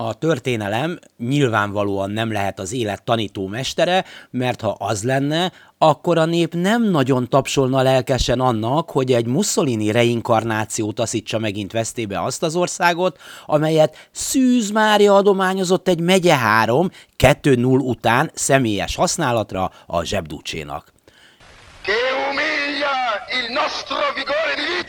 A történelem nyilvánvalóan nem lehet az élet tanító mestere, mert ha az lenne, akkor a nép nem nagyon tapsolna lelkesen annak, hogy egy Mussolini reinkarnáció taszítsa megint vesztébe azt az országot, amelyet Szűz Mária adományozott egy megye három 2-0 után személyes használatra a zsebdúcsénak. Che umiglia il nostro vigore di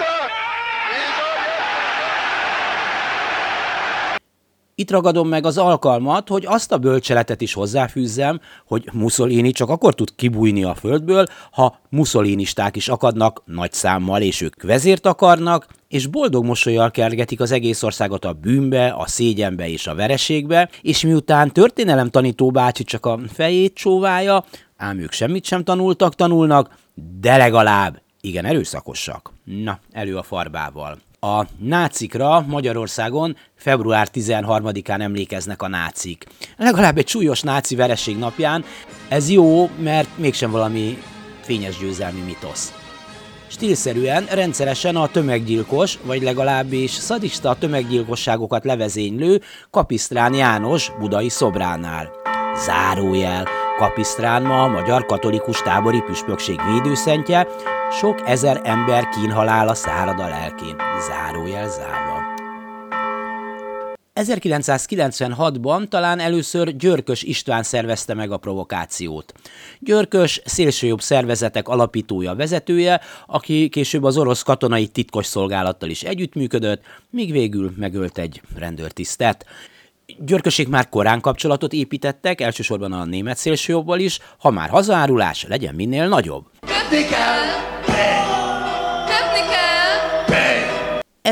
Itt ragadom meg az alkalmat, hogy azt a bölcseletet is hozzáfűzzem, hogy Mussolini csak akkor tud kibújni a földből, ha musszolinisták is akadnak nagy számmal, és ők vezért akarnak, és boldog mosolyjal kergetik az egész országot a bűnbe, a szégyenbe és a vereségbe, és miután történelem tanító bácsi csak a fejét csóválja, ám ők semmit sem tanultak, tanulnak, de legalább igen erőszakosak. Na, elő a farbával. A nácikra Magyarországon február 13-án emlékeznek a nácik. Legalább egy súlyos náci vereség napján. Ez jó, mert mégsem valami fényes győzelmi mitosz. Stílszerűen rendszeresen a tömeggyilkos, vagy legalábbis szadista tömeggyilkosságokat levezénylő Kapisztrán János budai szobránál. Zárójel. Kapisztrán ma a magyar katolikus tábori püspökség védőszentje, sok ezer ember kínhalála szárad a lelkén. Zárójel zárva. 1996-ban talán először Györkös István szervezte meg a provokációt. Györkös szélsőjobb szervezetek alapítója, vezetője, aki később az orosz katonai titkos szolgálattal is együttműködött, míg végül megölt egy rendőrtisztet. Györköség már korán kapcsolatot építettek, elsősorban a német szélsőjobbal is, ha már hazaárulás, legyen minél nagyobb. Kötni kell!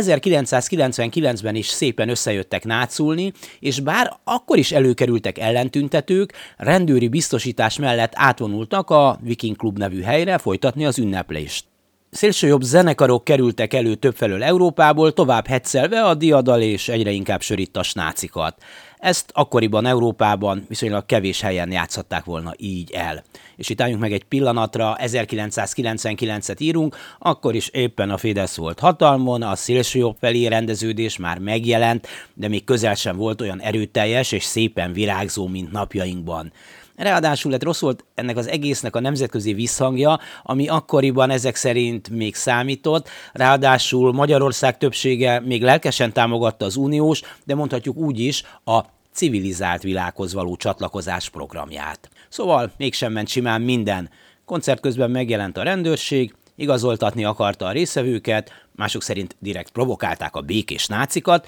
1999-ben is szépen összejöttek náculni, és bár akkor is előkerültek ellentüntetők, rendőri biztosítás mellett átvonultak a Viking Club nevű helyre folytatni az ünneplést. Szélsőjobb zenekarok kerültek elő többfelől Európából, tovább hetszelve a diadal és egyre inkább sörítas nácikat. Ezt akkoriban Európában viszonylag kevés helyen játszhatták volna így el. És itt álljunk meg egy pillanatra, 1999-et írunk, akkor is éppen a Fidesz volt hatalmon, a szélsőjobb felé rendeződés már megjelent, de még közel sem volt olyan erőteljes és szépen virágzó, mint napjainkban. Ráadásul lett rossz volt ennek az egésznek a nemzetközi visszhangja, ami akkoriban ezek szerint még számított, ráadásul Magyarország többsége még lelkesen támogatta az uniós, de mondhatjuk úgy is a civilizált világhoz való csatlakozás programját. Szóval mégsem ment simán minden. Koncert közben megjelent a rendőrség, igazoltatni akarta a részevőket, mások szerint direkt provokálták a békés nácikat.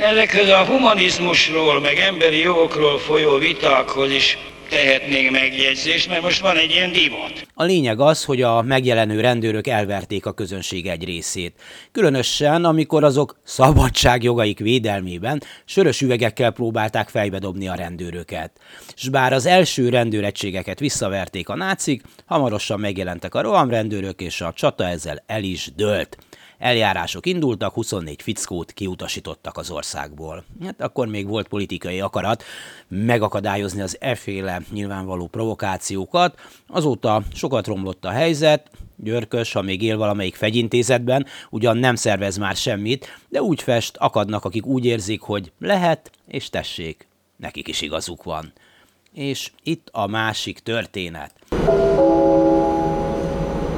Ezekhez a humanizmusról, meg emberi jogokról folyó vitákhoz is tehetnénk megjegyzést, mert most van egy ilyen divat. A lényeg az, hogy a megjelenő rendőrök elverték a közönség egy részét. Különösen, amikor azok szabadságjogaik védelmében sörös üvegekkel próbálták fejbe dobni a rendőröket. S bár az első rendőregységeket visszaverték a nácik, hamarosan megjelentek a rohamrendőrök, és a csata ezzel el is dőlt. Eljárások indultak, 24 fickót kiutasítottak az országból. Hát akkor még volt politikai akarat megakadályozni az efféle nyilvánvaló provokációkat. Azóta sokat romlott a helyzet, Györkös, ha még él valamelyik fegyintézetben, ugyan nem szervez már semmit, de úgy fest, akadnak, akik úgy érzik, hogy lehet, és tessék, nekik is igazuk van. És itt a másik történet.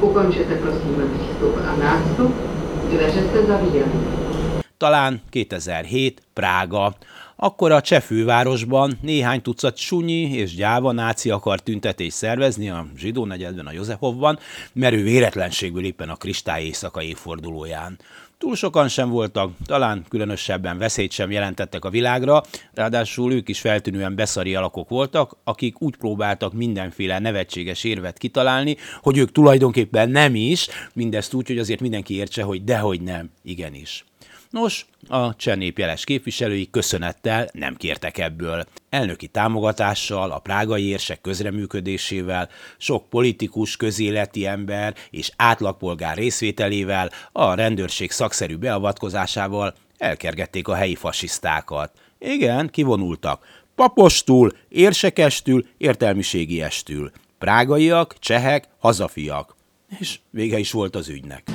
Ukončete prosím vstup a nástup talán 2007, Prága. Akkor a cseh fővárosban néhány tucat sunyi és gyáva náci akar tüntetést szervezni a zsidó negyedben, a Józsefovban, merő véletlenségből éppen a kristály éjszaka évfordulóján. Túl sokan sem voltak, talán különösebben veszélyt sem jelentettek a világra, ráadásul ők is feltűnően beszari alakok voltak, akik úgy próbáltak mindenféle nevetséges érvet kitalálni, hogy ők tulajdonképpen nem is, mindezt úgy, hogy azért mindenki értse, hogy dehogy nem, igenis. Nos, a csenépjeles képviselői köszönettel nem kértek ebből. Elnöki támogatással, a prágai érsek közreműködésével, sok politikus, közéleti ember és átlagpolgár részvételével, a rendőrség szakszerű beavatkozásával elkergették a helyi fasisztákat. Igen, kivonultak. Papostul, érsekestül, értelmiségiestül. Prágaiak, csehek, hazafiak. És vége is volt az ügynek.